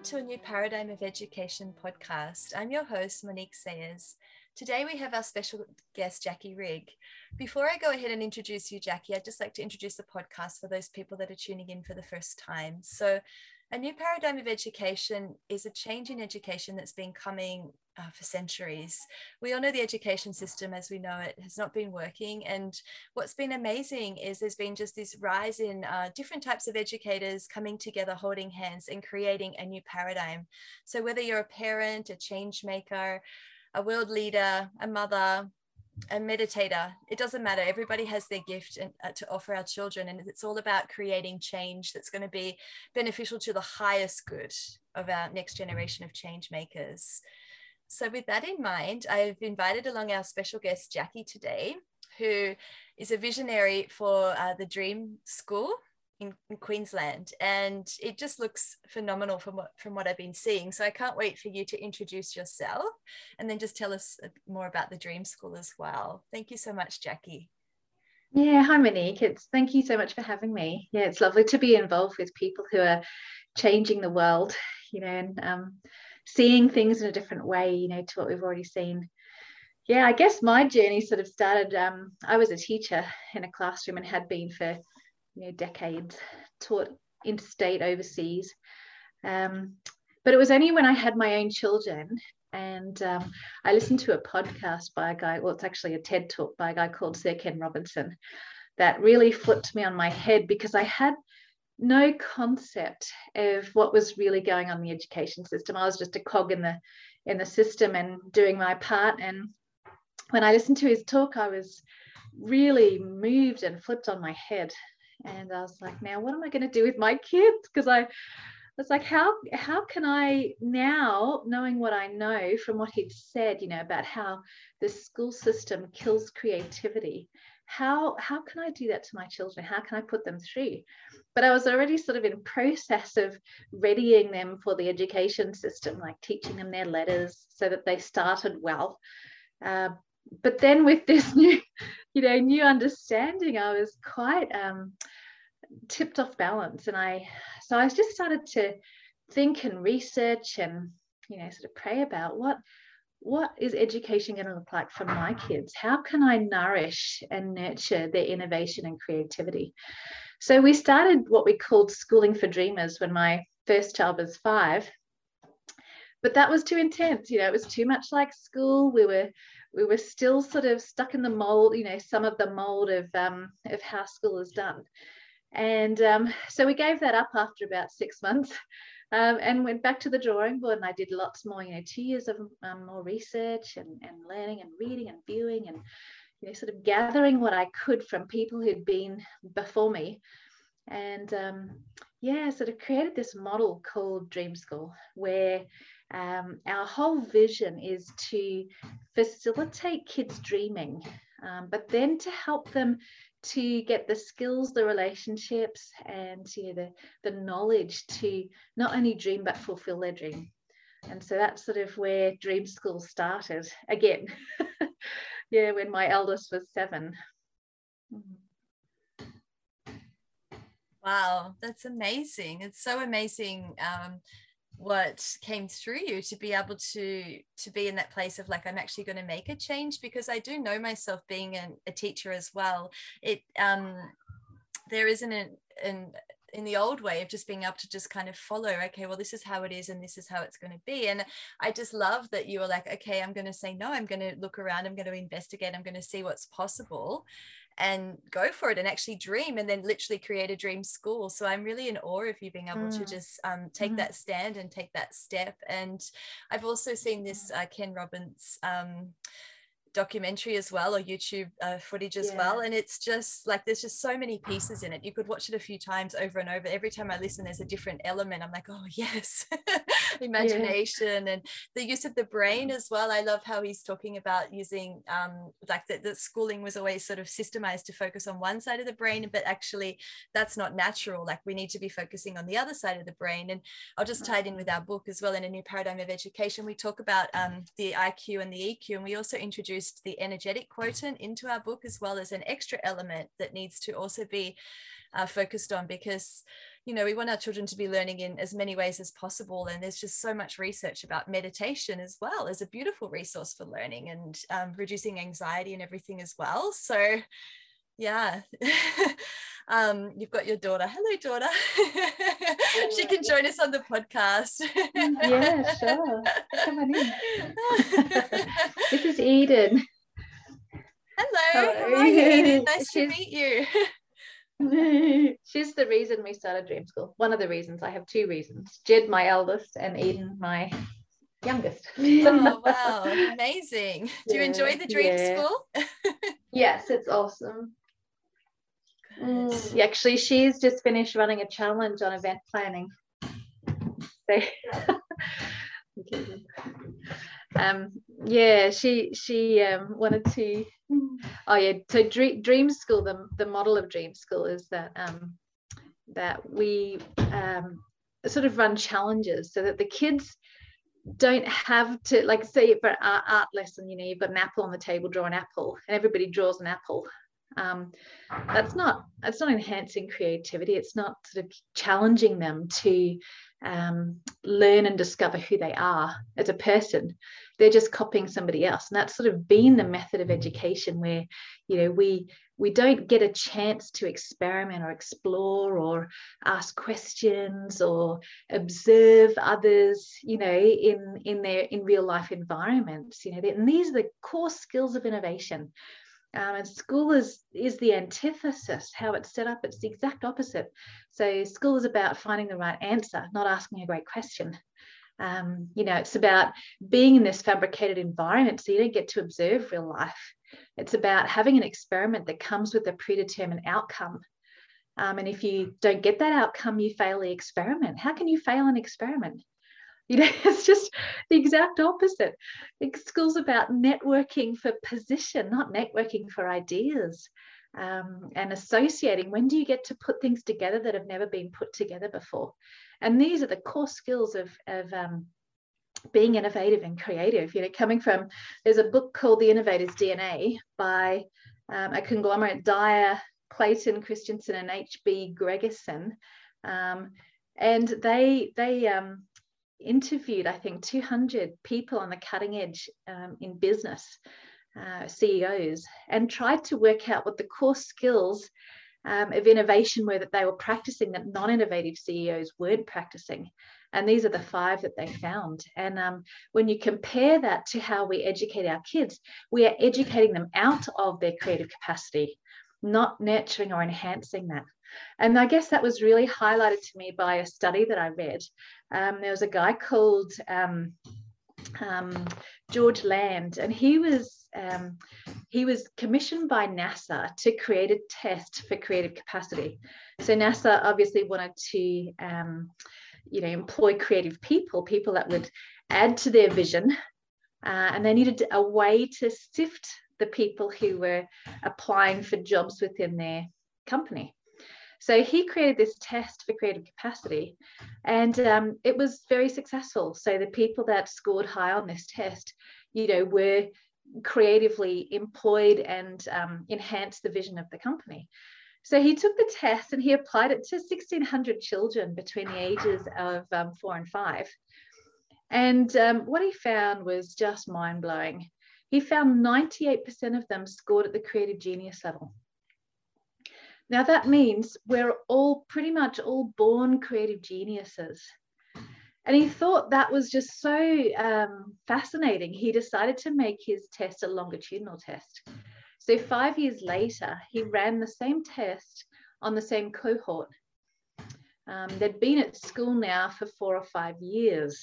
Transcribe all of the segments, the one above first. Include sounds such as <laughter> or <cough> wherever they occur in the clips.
Welcome to a new Paradigm of Education podcast. I'm your host, Monique Sayers. Today we have our special guest, Jaki Rigg. Before I go ahead and introduce you, Jaki, I'd just like to introduce the podcast for those people that are tuning in for the first time. So, a new paradigm of education is a change in education that's been coming uh, for centuries. We all know the education system as we know it has not been working. And what's been amazing is there's been just this rise in uh, different types of educators coming together, holding hands, and creating a new paradigm. So, whether you're a parent, a change maker, a world leader, a mother, a meditator it doesn't matter everybody has their gift and, uh, to offer our children and it's all about creating change that's going to be beneficial to the highest good of our next generation of change makers so with that in mind i've invited along our special guest Jaki today who is a visionary for uh, the dream school in, in, Queensland, and it just looks phenomenal from what from what I've been seeing. So I can't wait for you to introduce yourself, and then just tell us more about the Dream School as well. Thank you so much, Jaki. Yeah, hi Monique. It's thank you so much for having me. Yeah, it's lovely to be involved with people who are changing the world, you know, and um, seeing things in a different way, you know, to what we've already seen. Yeah, I guess my journey sort of started. Um, I was a teacher in a classroom and had been for you know, decades, taught interstate, overseas. Um, but it was only when I had my own children and um, I listened to a podcast by a guy, well, it's actually a TED talk by a guy called Sir Ken Robinson, that really flipped me on my head because I had no concept of what was really going on in the education system. I was just a cog in the in the system and doing my part. And when I listened to his talk, I was really moved and flipped on my head and I was like, now what am I going to do with my kids? Because I was like, how how can I now, knowing what I know from what he'd said, you know, about how the school system kills creativity, how how can I do that to my children? How can I put them through? But I was already sort of in <laughs> process of readying them for the education system, like teaching them their letters so that they started well. Uh, but then with this <laughs> new, you know, new understanding, I was quite um, tipped off balance, and I so I just started to think and research and you know sort of pray about what what is education going to look like for my kids? How can I nourish and nurture their innovation and creativity? So we started what we called schooling for dreamers when my first child was five but that was too intense you know it was too much like school we were we were still sort of stuck in the mold, you know, some of the mold of um, of how school is done. And um, so we gave that up after about six months <laughs> um, and went back to the drawing board. And I did lots more, you know, two years of um, more research and, and learning and reading and viewing and, you know, sort of gathering what I could from people who'd been before me. And um, yeah, sort of created this model called Dream School where um, our whole vision is to facilitate kids dreaming, um, but then to help them to get the skills, the relationships, and know, the, the knowledge to not only dream but fulfill their dream. And so that's sort of where Dream School started again. <laughs> yeah, when my eldest was seven. Wow, that's amazing. It's so amazing. Um, what came through you to be able to to be in that place of like i'm actually going to make a change because i do know myself being an, a teacher as well. It um there isn't an, an in the old way of just being able to just kind of follow okay well this is how it is and this is how it's going to be. And i just love that you were like okay i'm going to say no i'm going to look around i'm going to investigate i'm going to see what's possible and go for it and actually dream and then literally create a dream school so i'm really in awe of you being able mm. to just um, take mm. that stand and take that step and i've also seen this uh, Ken Robinson um, documentary as well or youtube uh, footage as yeah. well and it's just like there's just so many pieces in it. You could watch it a few times over and over. Every time i listen there's a different element. I'm like oh <laughs> yes. Imagination yeah. and the use of the brain as well. I love how he's talking about using um like that the schooling was always sort of systemized to focus on one side of the brain but actually that's not natural. Like we need to be focusing on the other side of the brain. And i'll just tie it in with our book as well in a new paradigm of education. We talk about um, the iq and the eq and we also introduce introduced the energetic quotient into our book as well as an extra element that needs to also be uh, focused on because you know we want our children to be learning in as many ways as possible. And there's just so much research about meditation as well as a beautiful resource for learning and um, reducing anxiety and everything as well. So yeah <laughs> um, you've got your daughter hello daughter <laughs> she can join us on the podcast yeah sure come on in <laughs> this is eden hello, hello. how are you eden nice She's... to meet you She's the reason we started Dream School. One of the reasons. I have two reasons. Jed, my eldest, and Eden, my youngest. oh wow, amazing. Do you enjoy the Dream yeah. School? yes, it's awesome. Mm, actually, she's just finished running a challenge on event planning. So, <laughs> um, yeah, she she um, wanted to. Oh yeah, so Dream, Dream School. The the model of Dream School is that um, that we um, sort of run challenges so that the kids don't have to like say for art, art lesson you know you've got an apple on the table draw an apple and everybody draws an apple um, that's not that's not enhancing creativity. It's not sort of challenging them to um, learn and discover who they are as a person. They're just copying somebody else. And that's sort of been the method of education where you know we we don't get a chance to experiment or explore or ask questions or observe others you know in in their in real life environments you know. And these are the core skills of innovation um, and school is is the antithesis. How it's set up, it's the exact opposite. So school is about finding the right answer, not asking a great question. Um, you know, it's about being in this fabricated environment, so you don't get to observe real life. It's about having an experiment that comes with a predetermined outcome. Um, and if you don't get that outcome, you fail the experiment. How can you fail an experiment? You know, <laughs> it's just the exact opposite. School's about networking for position, not networking for ideas. Um, and associating. When do you get to put things together that have never been put together before? And these are the core skills of, of um, being innovative and creative. You know, coming from there's a book called The Innovator's DNA by um, a conglomerate Dyer, Clayton Christensen, and H.B. Gregersen. Um, and they they um, interviewed, I think, 200 people on the cutting edge um, in business, uh, CEOs, and tried to work out what the core skills um, of innovation were that they were practicing that non innovative CEOs weren't practicing. And these are the five that they found. And um, when you compare that to how we educate our kids, we are educating them out of their creative capacity, not nurturing or enhancing that. And I guess that was really highlighted to me by a study that I read. Um, there was a guy called um, um, George Land, and he was um, he was commissioned by NASA to create a test for creative capacity. So NASA obviously wanted to um, you know employ creative people, people that would add to their vision, uh, and they needed a way to sift the people who were applying for jobs within their company. So he created this test for creative capacity, and um, it was very successful. So the people that scored high on this test, you know, were creatively employed and um, enhanced the vision of the company. So he took the test and he applied it to 1,600 children between the ages of um, four and five. And um, what he found was just mind blowing. He found 98% of them scored at the creative genius level. Now, that means we're all pretty much all born creative geniuses. And he thought that was just so um, fascinating. He decided to make his test a longitudinal test. So, five years later, he ran the same test on the same cohort. Um, they'd been at school now for four or five years.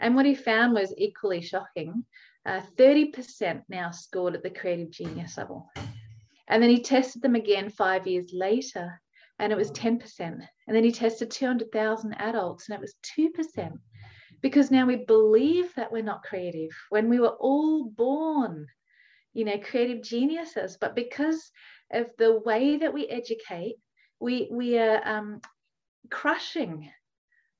And what he found was equally shocking. Uh, 30% now scored at the creative genius level. And then he tested them again five years later, and it was 10%. And then he tested 200,000 adults, and it was 2%. Because now we believe that we're not creative when we were all born, you know, creative geniuses. But because of the way that we educate, we, we are um, crushing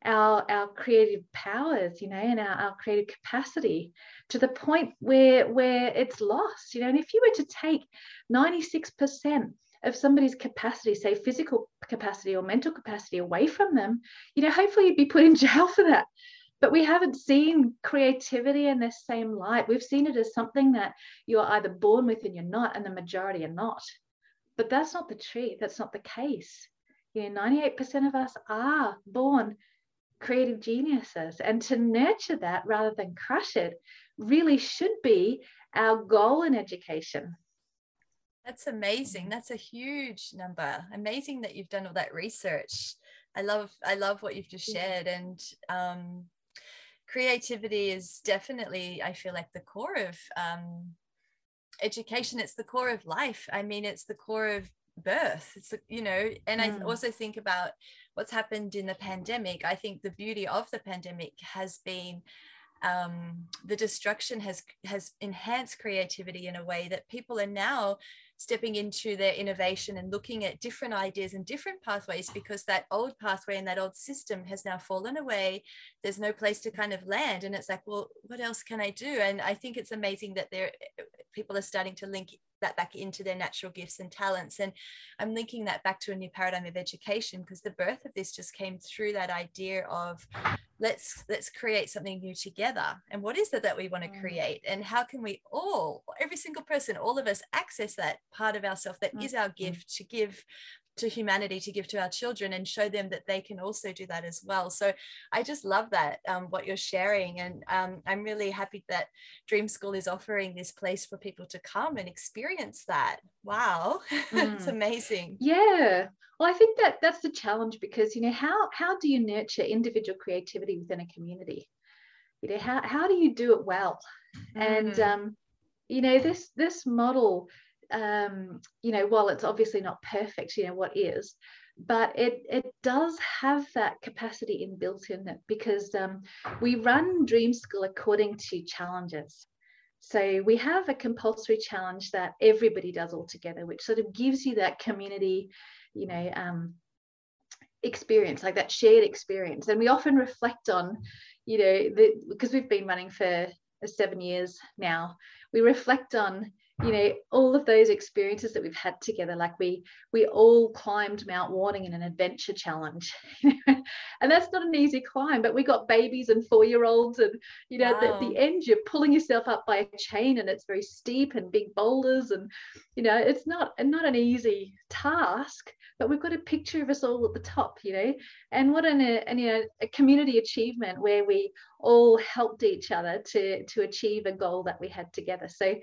our our creative powers you know and our, our creative capacity to the point where where it's lost you know and if you were to take 96% of somebody's capacity, say physical capacity or mental capacity away from them, you know, hopefully you'd be put in <laughs> jail for that. But we haven't seen creativity in this same light. We've seen it as something that you're either born with and you're not, and the majority are not. But that's not the truth. That's not the case. You know, 98% of us are born creative geniuses. And to nurture that rather than crush it really should be our goal in education. That's amazing. That's a huge number. Amazing that you've done all that research. I love I love what you've just shared and um, creativity is definitely I feel like the core of um, education. It's the core of life. I mean, it's the core of birth. It's you know, and mm. I also think about what's happened in the pandemic. I think the beauty of the pandemic has been um, the destruction has has enhanced creativity in a way that people are now stepping into their innovation and looking at different ideas and different pathways because that old pathway and that old system has now fallen away there's no place to kind of land and it's like well what else can i do and i think it's amazing that there people are starting to link that back into their natural gifts and talents. And I'm linking that back to a new paradigm of education because the birth of this just came through that idea of let's let's create something new together. And what is it that we want to mm. create? And how can we all, every single person, all of us access that part of ourselves that mm-hmm. is our gift to give to humanity to give to our children and show them that they can also do that as well. So i just love that um, what you're sharing and um, i'm really happy that dream school is offering this place for people to come and experience that. Wow. <laughs> Mm. it's amazing. Yeah. Well i think that that's the challenge because you know how how do you nurture individual creativity within a community? You know how, how do you do it well? Mm. and um you know this this model um, you know, while it's obviously not perfect, you know, what is, but it it does have that capacity in built in it because um, we run Dream School according to challenges. So we have a compulsory challenge that everybody does all together, which sort of gives you that community, you know, um, experience, like that shared experience. And we often reflect on, you know, the, because we've been running for seven years now, we reflect on you know all of those experiences that we've had together like we we all climbed mount warning in an adventure challenge. <laughs> And that's not an easy climb but we got babies and four year olds and you know wow. at the, end you're pulling yourself up by a chain and it's very steep and big boulders and you know it's not not an easy task but we've got a picture of us all at the top you know. And what an, an you know, a community achievement where we all helped each other to to achieve a goal that we had together. So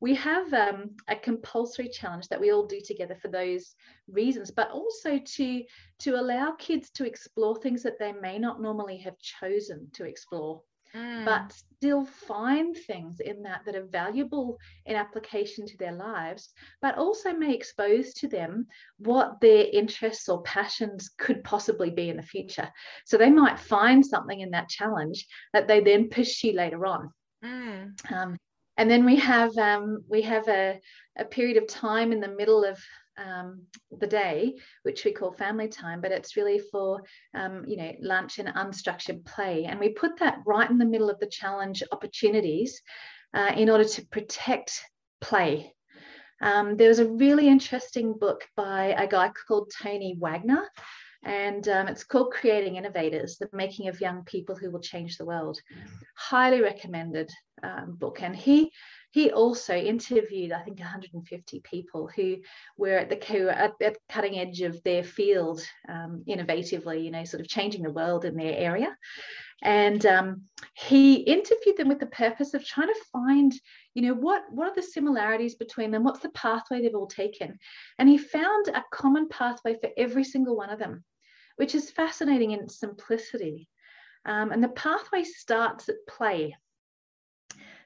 we have um, a compulsory challenge that we all do together for those reasons, but also to, to allow kids to explore things that they may not normally have chosen to explore. Mm. But still find things in that that are valuable in application to their lives, but also may expose to them what their interests or passions could possibly be in the future. So they might find something in that challenge that they then pursue later on. Mm. Um, and then we have um, we have a, a period of time in the middle of um, the day, which we call family time, but it's really for um, you know lunch and unstructured play, and we put that right in the middle of the challenge opportunities uh, in order to protect play. Um, there was a really interesting book by a guy called Tony Wagner, and um, it's called Creating Innovators: The Making of Young People Who Will Change the World. Highly recommended um, book, and he he also interviewed I think 150 people who were at the who were at, the cutting edge of their field, um, innovatively, you know, sort of changing the world in their area. And um, he interviewed them with the purpose of trying to find, you know, what what are the similarities between them? What's the pathway they've all taken? And he found a common pathway for every single one of them, which is fascinating in its simplicity. Um, and the pathway starts at play.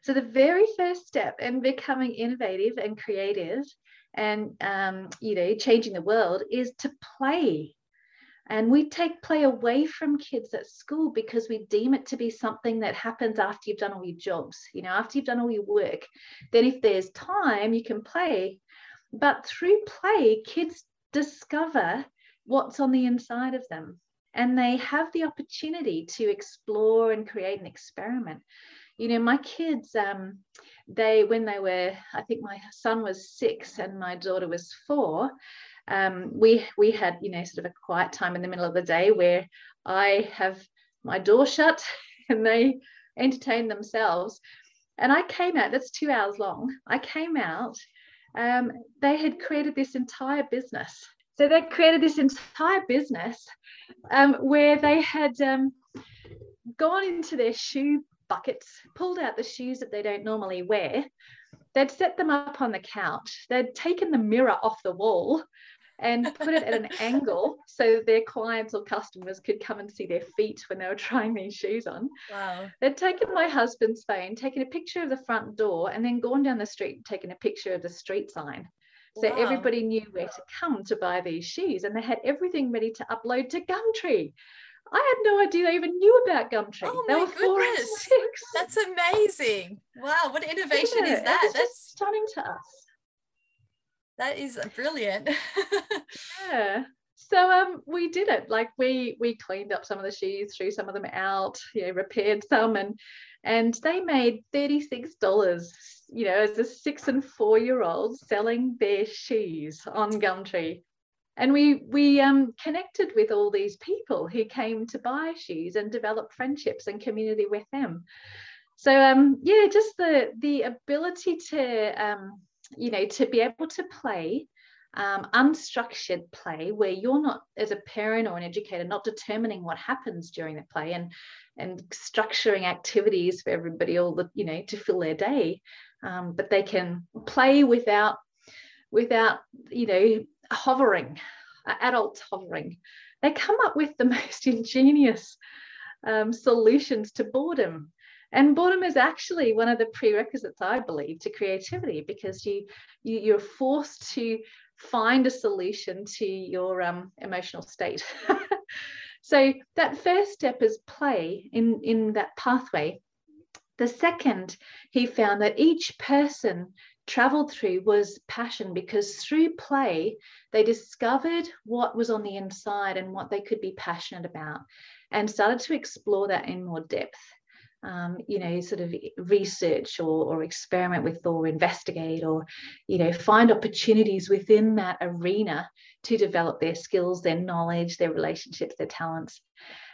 So the very first step in becoming innovative and creative and um, you know changing the world is to play. And we take play away from kids at school because we deem it to be something that happens after you've done all your jobs, you know, after you've done all your work. Then, if there's time, you can play. But through play, kids discover what's on the inside of them and they have the opportunity to explore and create an experiment you know my kids um they when they were i think my son was six and my daughter was four um, we we had you know sort of a quiet time in the middle of the day where i have my door shut <laughs> and they entertain themselves. And i came out that's two hours long i came out um, they had created this entire business. So they created this entire business um, where they had um, gone into their shoe buckets, pulled out the shoes that they don't normally wear. They'd set them up on the couch. They'd taken the mirror off the wall and put it at an <laughs> angle so their clients or customers could come and see their feet when they were trying these shoes on. Wow. They'd taken my husband's phone, taken a picture of the front door, and then gone down the street and taken a picture of the street sign. So wow. everybody knew where to come to buy these shoes, and they had everything ready to upload to Gumtree. I had no idea they even knew about Gumtree. Oh my goodness. That's amazing. Wow, what innovation is that? That's stunning to us. That is brilliant. <laughs> yeah. So um we did it. Like we we cleaned up some of the shoes, threw some of them out, you know, repaired some and and they made $36 you know as a six and four year old selling their shoes on gumtree and we we um, connected with all these people who came to buy shoes and develop friendships and community with them. So um, yeah just the the ability to um, you know to be able to play um, unstructured play where you're not as a parent or an educator not determining what happens during the play and and structuring activities for everybody all the you know to fill their day. Um, but they can play without without you know hovering, adults hovering, they come up with the <laughs> most ingenious um, solutions to boredom. And boredom is actually one of the prerequisites, I believe, to creativity because you, you you're forced to find a solution to your um, emotional state. <laughs> so that first step is play in in that pathway. The second, he found that each person traveled through was passion because through play, they discovered what was on the inside and what they could be passionate about and started to explore that in more depth. Um, you know, sort of research or, or experiment with or investigate or, you know, find opportunities within that arena to develop their skills, their knowledge, their relationships, their talents.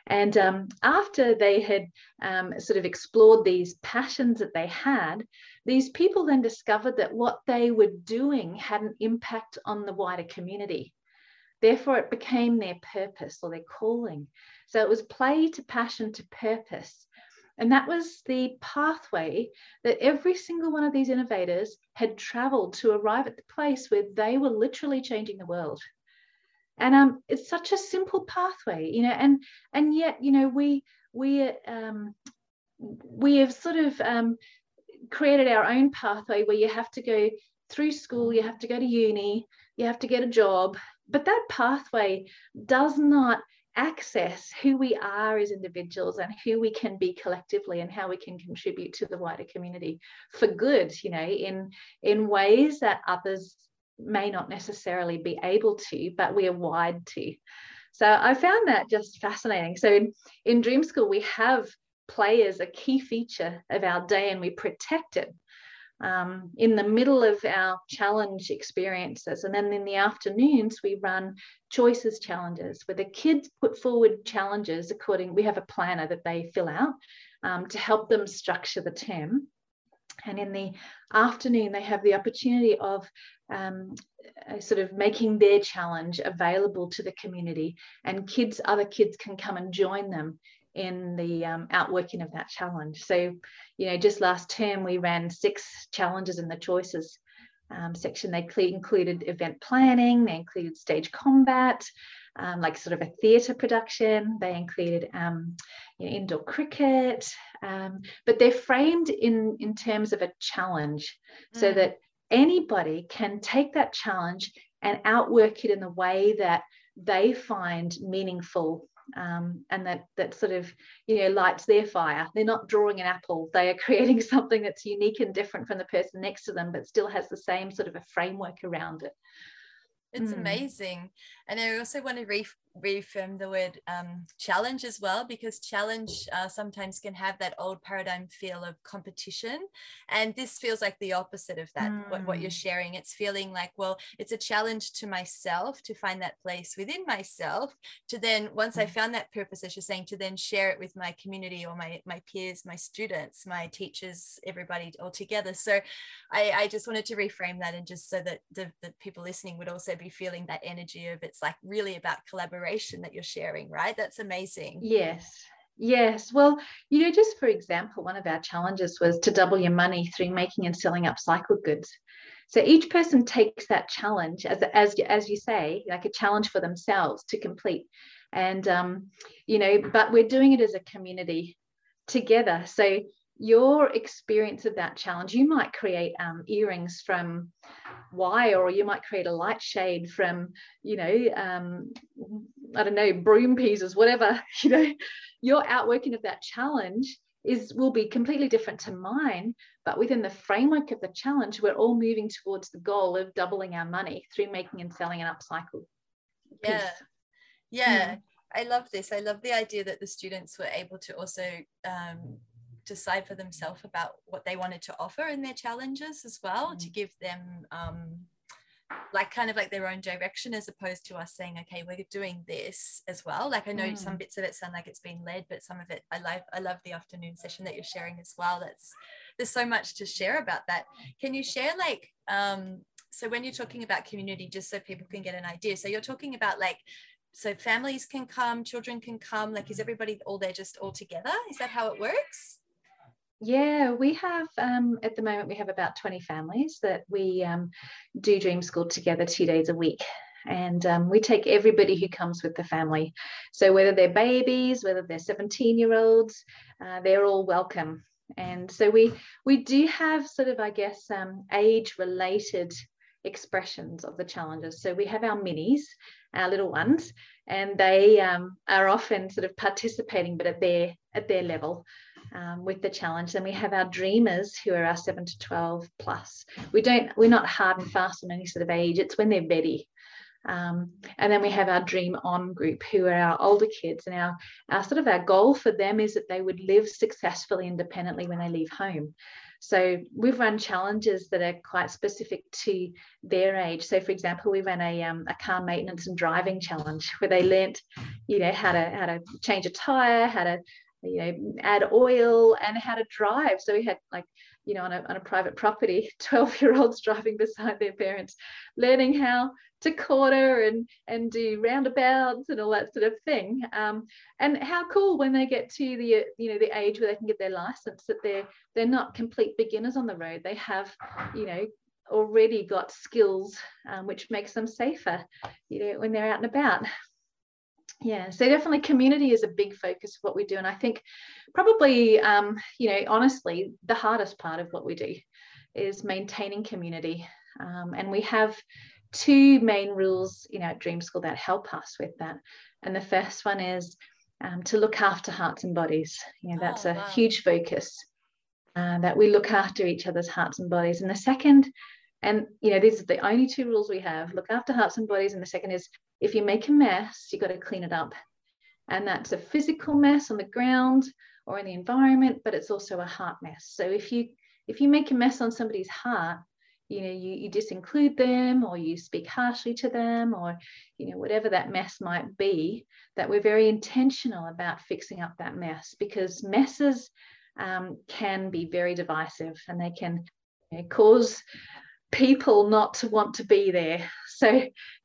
And um, after they had um, sort of explored these passions that they had, these people then discovered that what they were doing had an impact on the wider community. Therefore, it became their purpose or their calling. So it was play to passion to purpose. And that was the pathway that every single one of these innovators had traveled to arrive at the place where they were literally changing the world and um, it's such a simple pathway you know and and yet you know we we um, we have sort of um, created our own pathway where you have to go through school you have to go to uni you have to get a job. But that pathway does not access who we are as individuals and who we can be collectively and how we can contribute to the wider community for good you know in in ways that others may not necessarily be able to, but we are wired to. So I found that just fascinating. So in, in Dream School, we have play as a key feature of our day and we protect it um, in the middle of our challenge experiences. And then in the afternoons, we run choices challenges where the kids put forward challenges according, we have a planner that they fill out um, to help them structure the term. And in the afternoon, they have the opportunity of um, uh, sort of making their challenge available to the community, and kids, other kids can come and join them in the um, outworking of that challenge. So, you know, just last term we ran six challenges in the choices um, section. They included event planning, they included stage combat, um, like sort of a theatre production. They included um, you know, indoor cricket, um, but they're framed in, in terms of a challenge mm. so that anybody can take that challenge and outwork it in the way that they find meaningful um, and that that sort of you know lights their fire they're not drawing an apple they are <laughs> creating something that's unique and different from the person next to them but still has the same sort of a framework around it it's mm. amazing. And I also want to re- reaffirm the word um, challenge as well because challenge uh, sometimes can have that old paradigm feel of competition and this feels like the opposite of that mm. what, what you're mm. sharing it's feeling like well it's a challenge to myself to find that place within myself to then once mm. i found that purpose as you're saying to then share it with my community or my my peers my students my teachers everybody all together so i i just wanted to reframe that and just so that the, the people listening would also be feeling that energy of it's like really about collaboration that you're sharing, right? That's amazing. Yes. Yes. Well, you know, just for example, one of our challenges was to double your money through making and selling upcycled goods. So each person takes that challenge as, as, as you say, like a challenge for themselves to complete. And, um, you know, but we're doing it as a community together. So your experience of that challenge, you might create um, earrings from wire, or you might create a light shade from, you know, um, I don't know, broom pieces, whatever. <laughs> You know, your outworking of that challenge is will be completely different to mine. But within the framework of the challenge, we're all moving towards the goal of doubling our money through making and selling an upcycle. Yeah, piece. yeah. Mm. I love this. I love the idea that the students were able to also um, decide for themselves about what they wanted to offer in their challenges as well mm. to give them um, like kind of like their own direction as opposed to us saying okay we're doing this as well. Like i know mm. some bits of it sound like it's been led but some of it i love i love the afternoon session that you're sharing as well. That's there's so much to share about that. Can you share like um so when you're talking about community just so people can get an idea so you're talking about like so families can come children can come like is everybody all there just all together? Is that how it works yeah, we have um, at the moment we have about 20 families that we um, do Dream School together two days a week. And um, we take everybody who comes with the family. So whether they're babies, whether they're 17 year olds, uh, they're all welcome. And so we we do have sort of, I guess, um, age related expressions of the challenges. So we have our minis, our little ones, and they um, are often sort of participating, but at their at their level um, with the challenge. Then we have our dreamers who are our seven to 12 plus. We don't, we're not hard and fast on any sort of age, it's when they're ready. Um, and then we have our dream on group who are our older kids and our, our sort of our goal for them is that they would live successfully independently when they leave home so we've run challenges that are quite specific to their age. So for example, we ran a, um, a car maintenance and driving challenge where they learnt, you know, how to how to change a tire, how to you know add oil and how to drive. So we had like you know on a, on a private property <laughs> 12 year olds driving beside their parents learning how to quarter and and do roundabouts and all that sort of thing. Um, and how cool when they get to the you know the age where they can get their license that they're they're not complete beginners on the road. They have you know already got skills um, which makes them safer you know when they're out and about yeah so definitely community is a big focus of what we do and i think probably um, you know honestly the hardest part of what we do is maintaining community um, and we have two main rules you know at dream school that help us with that and the first one is um, to look after hearts and bodies. You know that's oh, a huge focus uh, that we look after each other's hearts and bodies and the second and you know these are the only two rules we have look after hearts and bodies and the second is if you make a mess, you've got to clean it up. And that's a physical mess on the ground or in the environment, but it's also a heart mess. So if you if you make a mess on somebody's heart, you know, you, you disinclude them or you speak harshly to them or, you know, whatever that mess might be, that we're very intentional about fixing up that mess because messes um, can be very divisive and they can you know, cause people not to want to be there. So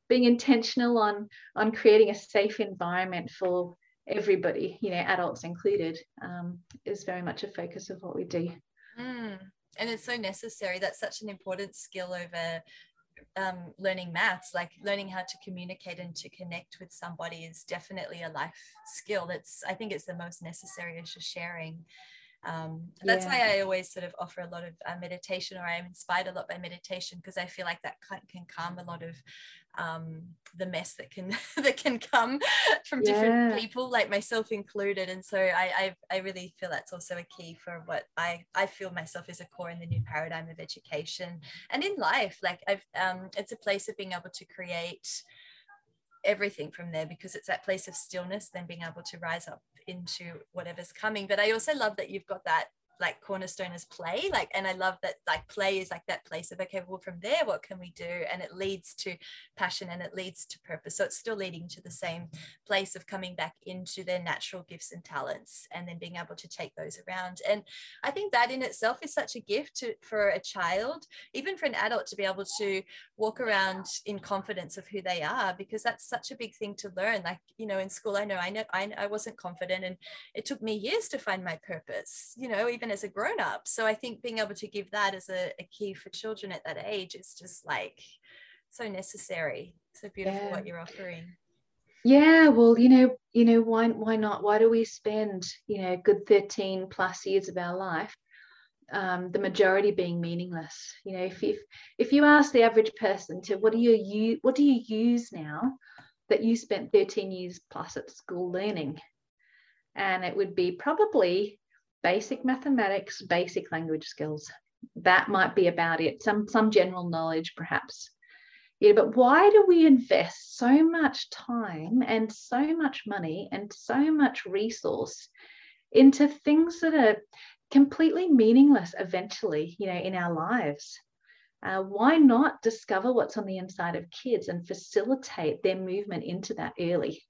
being intentional on on creating a safe environment for everybody you know adults included um, is very much a focus of what we do. Mm. and it's so necessary. That's such an important skill over um, learning maths. Like learning how to communicate and to connect with somebody is definitely a life skill. That's i think it's the most necessary as you're sharing. Um, that's yeah. why I always sort of offer a lot of uh, meditation, or I am inspired a lot by meditation because I feel like that can, can calm a lot of um, the mess that can <laughs> that can come from yeah. different people, like myself included. And so I, I, I really feel that's also a key for what I I feel myself is a core in the new paradigm of education and in life. Like I've um, it's a place of being able to create everything from there because it's that place of stillness then being able to rise up into whatever's coming but i also love that you've got that like cornerstone is play like and i love that like play is like that place of okay well from there what can we do? And it leads to passion and it leads to purpose. So it's still leading to the same place of coming back into their natural gifts and talents and then being able to take those around. And i think that in itself is such a gift to, for a child even for an adult to be able to walk around in confidence of who they are because that's such a big thing to learn. Like you know in school i know i know i, I wasn't confident and it took me years to find my purpose you know even even as a grown up. So I think being able to give that as a, a key for children at that age is just like so necessary. So beautiful yeah. what you're offering. Yeah, well, you know, you know, why why not? Why do we spend, you know, good 13 plus years of our life um, the majority being meaningless. You know, if if if you ask the average person to what do you use, what do you use now that you spent 13 years plus at school learning, and it would be probably basic mathematics, basic language skills. That might be about it. Some some general knowledge, perhaps. Yeah, but why do we invest so much time and so much money and so much resource into things that are completely meaningless eventually, you know, in our lives? Uh, why not discover what's on the inside of kids and facilitate their movement into that early?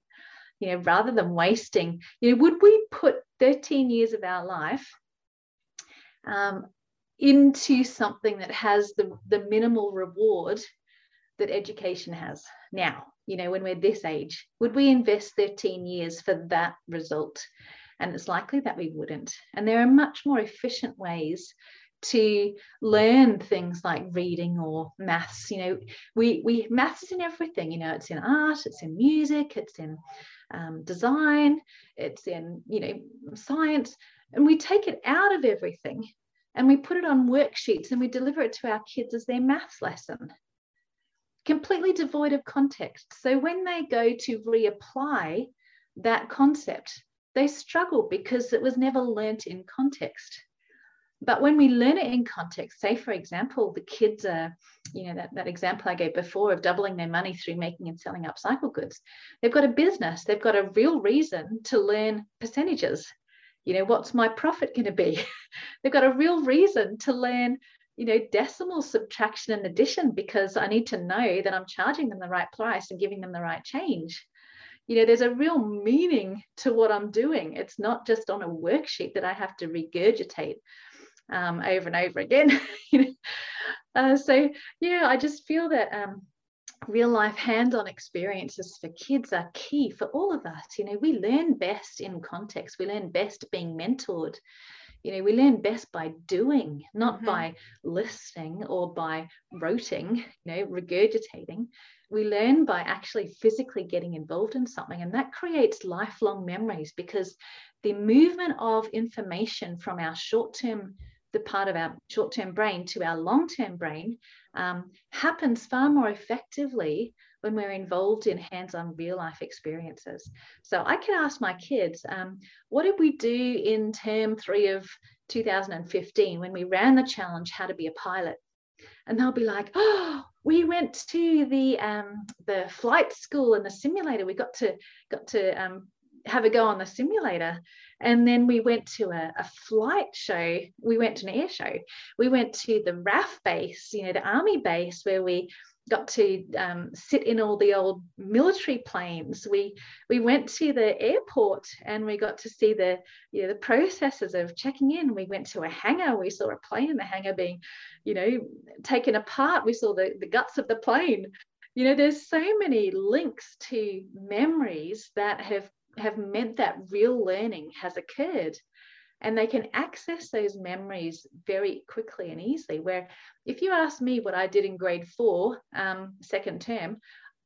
you know, rather than wasting, you know, would we 13 years of our life um, into something that has the, the minimal reward that education has now, you know, when we're this age? Would we invest 13 years for that result? And it's likely that we wouldn't. And there are much more efficient ways to learn things like reading or maths you know we we maths is in everything you know it's in art it's in music it's in um, design, it's in, you know, science, and we take it out of everything and we put it on worksheets and we deliver it to our kids as their maths lesson, completely devoid of context. So when they go to reapply that concept, they struggle because it was never learnt in context. But when we learn it in context, say, for example, the kids are, you know, that, that example I gave before of doubling their money through making and selling upcycle goods, they've got a business, they've got a real reason to learn percentages. You know, what's my profit going to be? <laughs> they've got a real reason to learn, you know, decimal subtraction and addition because I need to know that I'm charging them the right price and giving them the right change you know there's a real meaning to what i'm doing it's not just on a worksheet that i have to regurgitate um, over and over again. <laughs> uh, so yeah, I just feel that um, real life hands-on experiences for kids are key for all of us. You know, we learn best in context. We learn best being mentored. You know, we learn best by doing, not mm-hmm. by listening or by roting, you know, regurgitating. We learn by actually physically getting involved in something, and that creates lifelong memories because the movement of information from our short term the part of our short term brain to our long term brain um, happens far more effectively when we're involved in hands on real life experiences. So I can ask my kids, um, what did we do in term three of 2015 when we ran the challenge, How to Be a Pilot? And they'll be like, oh, we went to the um, the flight school and the simulator. We got to got to um, have a go on the simulator. And then we went to a, a, flight show. We went to an air show. We went to the RAAF base, you know, the army base where we got to um, sit in all the old military planes. We we went to the airport and we got to see the you know the processes of checking in. We went to a hangar. We saw a plane in the hangar being, you know, taken apart. We saw the, the guts of the plane. You know, there's so many links to memories that have have meant that real learning has occurred. And they can access those memories very quickly and easily where if you ask me what i did in grade four um, second term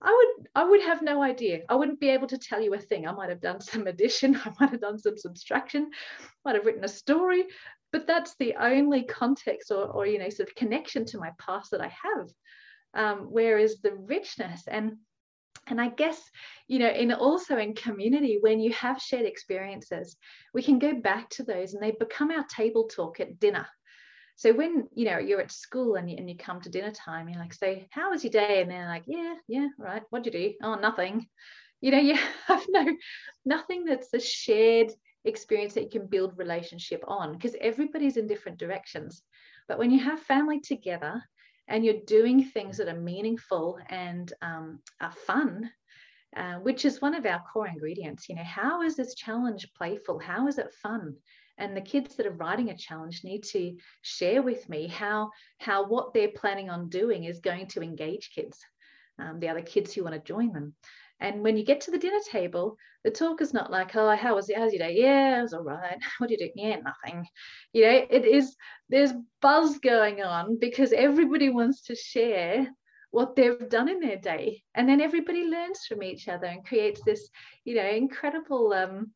i would i would have no idea. I wouldn't be able to tell you a thing. I might have done some addition <laughs> i might have done some subtraction might have written a story but that's the only context or, or you know sort of connection to my past that i have um, whereas the richness. And and i guess you know in also in community when you have shared experiences we can go back to those and they become our table talk at dinner. So when you know you're at school and you, and you come to dinner time you're like say how was your day? And they're like yeah yeah right what'd you do? Oh nothing. You know <laughs> you have no nothing that's a shared experience that you can build relationship on because everybody's in different directions. But when you have family together and you're doing things that are meaningful and um, are fun uh, which is one of our core ingredients you know how is this challenge playful? How is it fun? And the kids that are writing a challenge need to share with me how how what they're planning on doing is going to engage kids um, the other kids who want to join them and when you get to the dinner table, the talk is not like, oh, how was it? How's your day? Yeah, it was all right. <laughs> What did you do? Yeah, nothing. You know, it is, there's buzz going on because everybody wants to share what they've done in their day. And then everybody learns from each other and creates this, you know, incredible, um,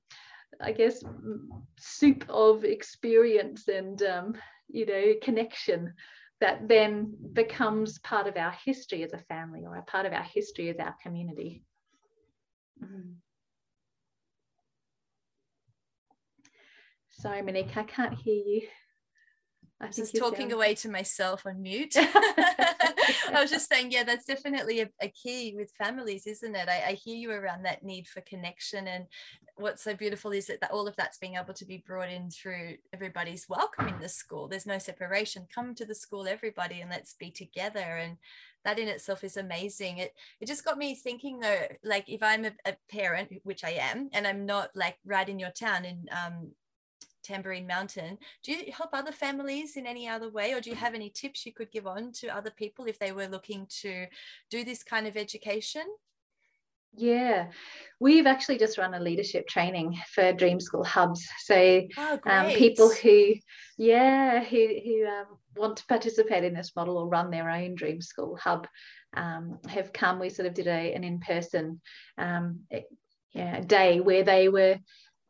I guess, soup of experience and, um, you know, connection that then becomes part of our history as a family or a part of our history as our community. Mm. Sorry, Monique, I can't hear you. I was just talking away to myself on mute. <laughs> I was just saying, yeah, that's definitely a, a key with families, isn't it? I, I, hear you around that need for connection. And what's so beautiful is that, that all of that's being able to be brought in through everybody's welcome in the school. There's no separation. Come to the school, everybody, and let's be together. And that in itself is amazing. It it just got me thinking though, like if I'm a, a parent, which I am, and I'm not like right in your town in um, Tamborine Mountain, do you help other families in any other way, or do you have any tips you could give on to other people if they were looking to do this kind of education? Yeah, we've actually just run a leadership training for Dream School hubs. So oh, um, people who, yeah, who who um, want to participate in this model or run their own Dream School hub um, have come. We sort of did a, an in person um, yeah, day where they were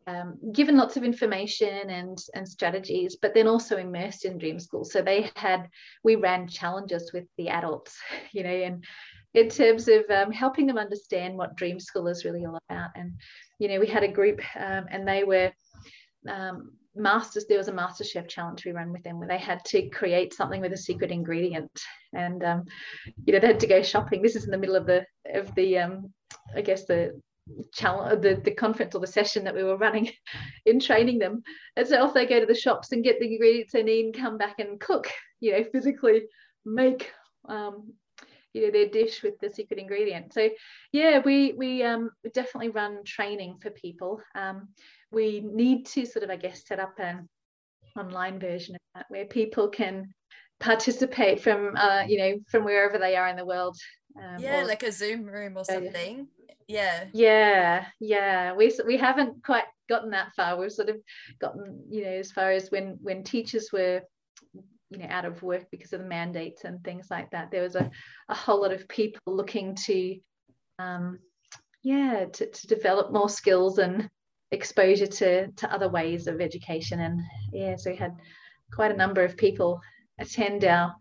um, given lots of information and and strategies, but then also immersed in Dream School. So they had we ran challenges with the adults, <laughs> you know, and in terms of um, helping them understand what Dream School is really all about. And, you know, we had a group um, and they were um, masters, there was a master chef challenge we ran with them where they had to create something with a secret ingredient. And, um, you know, they had to go shopping. This is in the middle of the, of the, um, I guess the, challenge the, the conference or the session that we were running <laughs> in training them. And so off they go to the shops and get the ingredients they need and come back and cook you know physically make um, you know their dish with the secret ingredient. So yeah we we um definitely run training for people. Um we need to sort of i guess set up an online version of that where people can participate from uh you know from wherever they are in the world um, yeah or, like a zoom room or something yeah. Yeah yeah. We we haven't quite gotten that far. We've sort of gotten you know as far as when when teachers were you know out of work because of the mandates and things like that there was a, a whole lot of people looking to um, yeah to, to develop more skills and exposure to to other ways of education. And yeah so we had quite a number of people attend our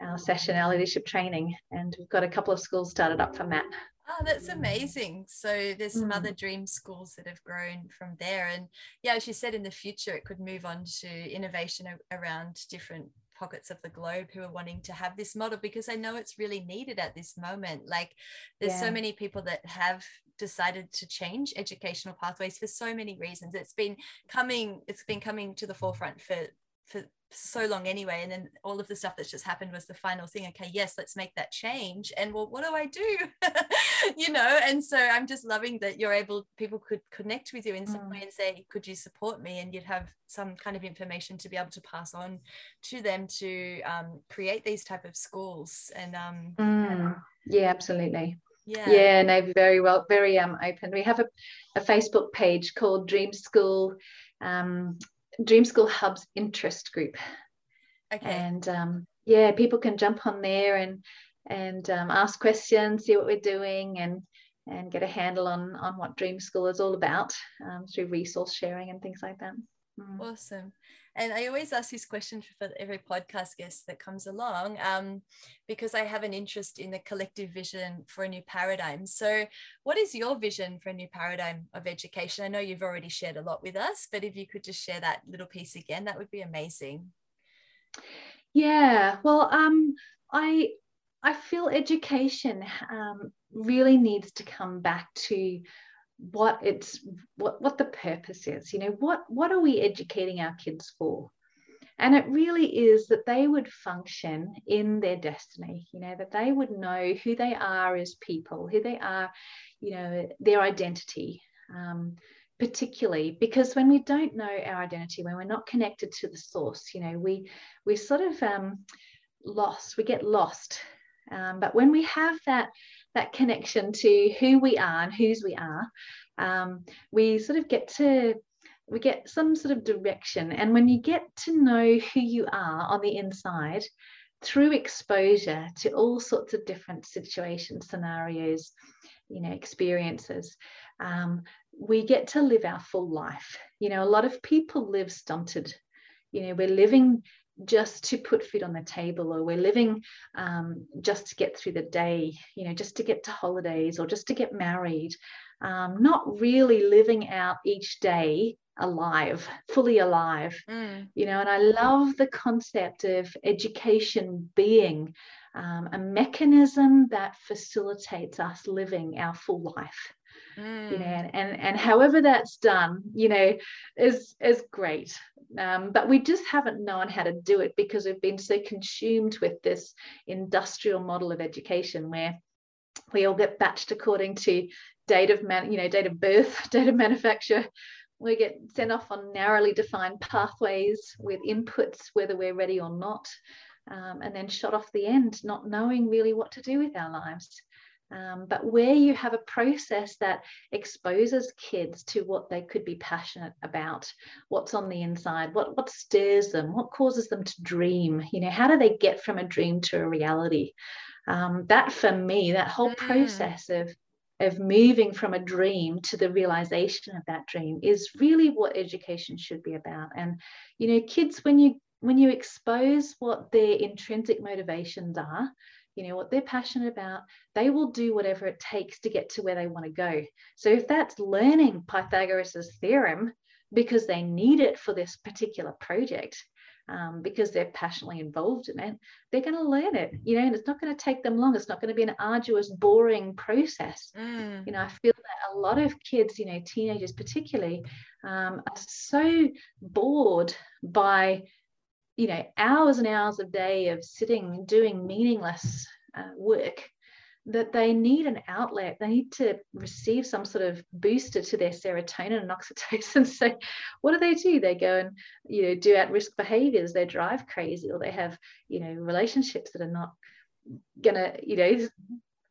our session our leadership training and we've got a couple of schools started up from that Oh, that's amazing. So there's some mm. other dream schools that have grown from there. And yeah, as you said, in the future, it could move on to innovation around different pockets of the globe who are wanting to have this model because I know it's really needed at this moment. Like there's yeah. so many people that have decided to change educational pathways for so many reasons. It's been coming, it's been coming to the forefront for for so long anyway and then all of the stuff that's just happened was the final thing. Okay yes let's make that change. And well what do i do? <laughs> You know and so i'm just loving that you're able people could connect with you in some mm. way and say could you support me? And you'd have some kind of information to be able to pass on to them to um, create these type of schools. And um mm. yeah absolutely. Yeah. Yeah no very well very um open. We have a, a facebook page called dream school um, Dream School Hub's interest group. Okay. And um, yeah, people can jump on there and and um, ask questions, see what we're doing, and and get a handle on on what Dream School is all about um, through resource sharing and things like that. Mm. Awesome. And I always ask this question for every podcast guest that comes along um, because I have an interest in the collective vision for a new paradigm. So, what is your vision for a new paradigm of education? I know you've already shared a lot with us, but if you could just share that little piece again, that would be amazing. Yeah, well, um, I I feel education um, really needs to come back to what it's what what the purpose is. You know, what what are we educating our kids for? And it really is that they would function in their destiny, you know, that they would know who they are as people, who they are, you know, their identity. Um, particularly because when we don't know our identity when we're not connected to the source you know we we sort of um, lost we get lost um, but when we have that that connection to who we are and whose we are, um, we sort of get to we get some sort of direction. And when you get to know who you are on the inside through exposure to all sorts of different situations, scenarios, you know, experiences, um, we get to live our full life. You know, a lot of people live stunted. You know, we're living just to put food on the table or we're living um, just to get through the day you know just to get to holidays or just to get married um, not really living out each day alive fully alive mm. you know and i love the concept of education being um, a mechanism that facilitates us living our full life mm. you know mm. and, and and however that's done you know is is great um, but we just haven't known how to do it because we've been so consumed with this industrial model of education where we all get batched according to date of man you know date of birth <laughs> date of manufacture we get sent off on narrowly defined pathways with inputs whether we're ready or not um, and then shot off the end not knowing really what to do with our lives um, but where you have a process that exposes kids to what they could be passionate about, what's on the inside, what, what stirs them, what causes them to dream, you know, how do they get from a dream to a reality? Um, that for me, that whole mm. process of of moving from a dream to the realization of that dream is really what education should be about and you know kids when you when you expose what their intrinsic motivations are you know what they're passionate about they will do whatever it takes to get to where they want to go. So if that's learning pythagoras's theorem because they need it for this particular project um, because they're passionately involved in it they're going to learn it you know and it's not going to take them long. It's not going to be an arduous boring process. Mm. you know i feel that a lot of kids you know teenagers particularly um, are so bored by you know hours and hours a day of sitting doing meaningless uh, work that they need an outlet. They need to receive some sort of booster to their serotonin and <laughs> oxytocin. So what do they do? They go and you know do at-risk behaviors. They drive crazy or they have you know relationships that are not gonna you know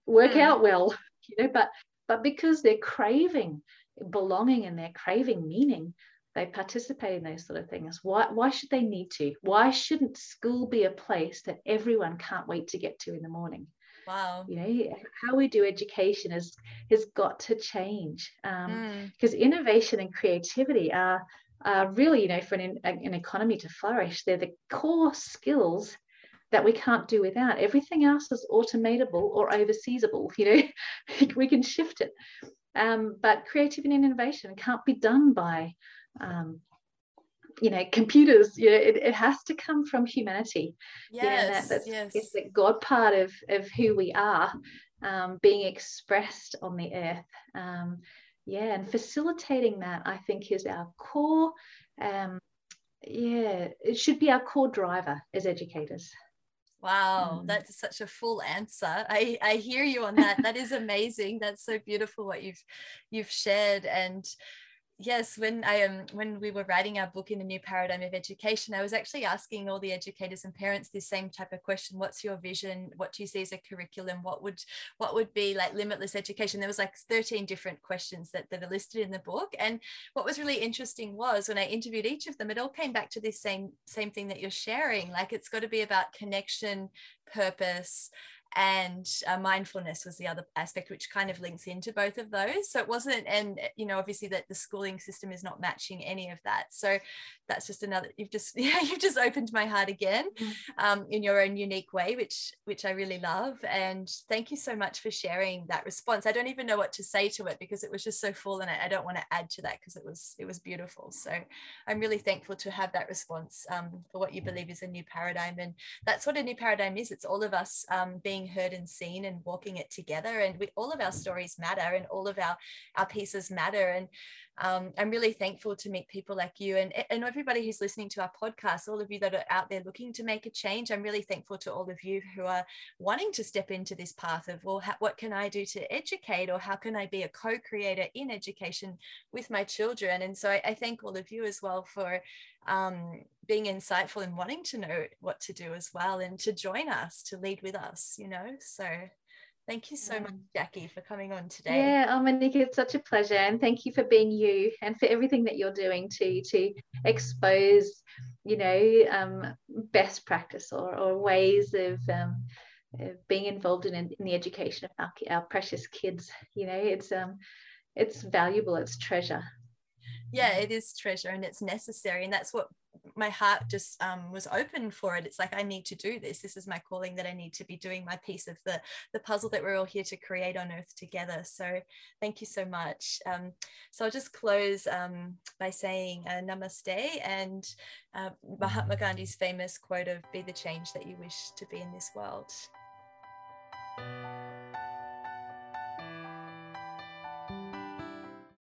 work mm. out well <laughs> you know but but because they're craving belonging and they're craving meaning they participate in those sort of things. Why, why should they need to? Why shouldn't school be a place that everyone can't wait to get to in the morning? Wow. You know, how we do education has has got to change because um, mm. innovation and creativity are, are really, you know, for an, an economy to flourish, they're the core skills that we can't do without. Everything else is automatable or overseasable. You know, <laughs> we can shift it. Um, but creativity and innovation can't be done by um, you know computers you know it, it has to come from humanity yes, you know, that, that's yes. it's the god part of of who we are um, being expressed on the earth um, yeah and facilitating that i think is our core um, yeah it should be our core driver as educators Wow, mm. that's such a full answer. I, I hear you on that. that is <laughs> amazing. That's so beautiful what you've you've shared. And yes when i um when we were writing our book in a new paradigm of education i was actually asking all the educators and parents this same type of question what's your vision? What do you see as a curriculum? What would what would be like limitless education? There was like 13 different questions that, that are listed in the book and what was really interesting was when i interviewed each of them it all came back to this same same thing that you're sharing like it's got to be about connection purpose and uh, mindfulness was the other aspect which kind of links into both of those. So it wasn't and you know obviously that the schooling system is not matching any of that. So that's just another you've just <laughs> yeah you've just opened my heart again mm. um, in your own unique way which which i really love. And thank you so much for sharing that response. I don't even know what to say to it because it was just so full and i, I don't want to add to that because it was it was beautiful. So i'm really thankful to have that response um, for what you believe is a new paradigm. And that's what a new paradigm is. It's all of us um, being heard and seen and walking it together and we, all of our stories matter and all of our our pieces matter and um, I'm really thankful to meet people like you and, and everybody who's listening to our podcast, all of you that are out there looking to make a change. I'm really thankful to all of you who are wanting to step into this path of, well, how, what can I do to educate or how can I be a co creator in education with my children? And so I, I thank all of you as well for um, being insightful and wanting to know what to do as well and to join us, to lead with us, you know. So Thank you so much, Jaki, for coming on today. Yeah, oh, Monique, it's such a pleasure. And thank you for being you and for everything that you're doing to, to expose, you know, um, best practice or, or ways of um, being involved in, in the education of our, our precious kids. You know, it's, um, it's valuable, it's treasure. Yeah, it is treasure and it's necessary. And that's what my heart just um, was open for it. It's like I need to do this. This is my calling that I need to be doing my piece of the the puzzle that we're all here to create on Earth together. So thank you so much. Um, so I'll just close um, by saying uh, Namaste and uh, Mahatma Gandhi's famous quote of "Be the change that you wish to be in this world."